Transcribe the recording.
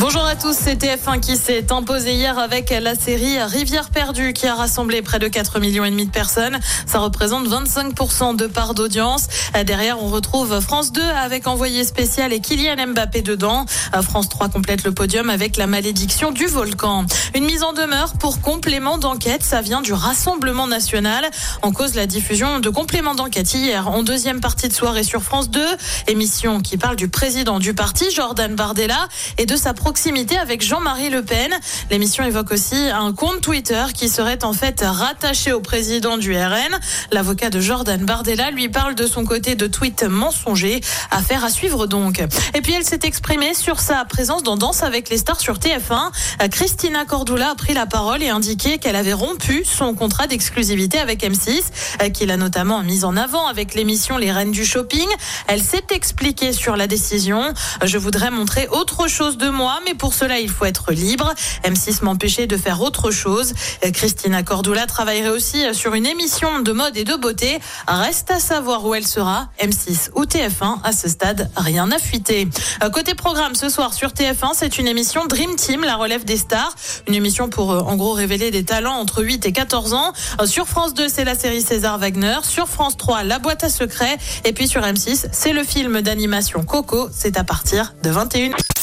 Bonjour à tous, c'est TF1 qui s'est imposé hier avec la série Rivière perdue qui a rassemblé près de 4 millions et demi de personnes. Ça représente 25% de part d'audience. Derrière, on retrouve France 2 avec envoyé spécial et Kylian Mbappé dedans. France 3 complète le podium avec la malédiction du volcan. Une mise en demeure pour complément d'enquête, ça vient du Rassemblement national. En cause la diffusion de compléments d'enquête hier en deuxième partie de soirée sur France 2. Émission qui parle du président du parti, Jordan Bardella, et de sa proximité avec Jean-Marie Le Pen. L'émission évoque aussi un compte Twitter qui serait en fait rattaché au président du RN. L'avocat de Jordan Bardella lui parle de son côté de tweets mensongers. Affaire à suivre donc. Et puis elle s'est exprimée sur sa présence dans Danse avec les stars sur TF1. Christina Cordula a pris la parole et indiqué qu'elle avait rompu son contrat d'exclusivité avec M6, qu'il a notamment mis en avant avec l'émission Les Reines du Shopping. Elle s'est expliquée sur la décision. Je voudrais montrer autre chose de moi mais pour cela, il faut être libre. M6 m'empêchait de faire autre chose. Christina Cordula travaillerait aussi sur une émission de mode et de beauté. Reste à savoir où elle sera. M6 ou TF1. À ce stade, rien n'a fuité. Côté programme, ce soir sur TF1, c'est une émission Dream Team, la relève des stars. Une émission pour, en gros, révéler des talents entre 8 et 14 ans. Sur France 2, c'est la série César Wagner. Sur France 3, La boîte à secrets. Et puis sur M6, c'est le film d'animation Coco. C'est à partir de 21.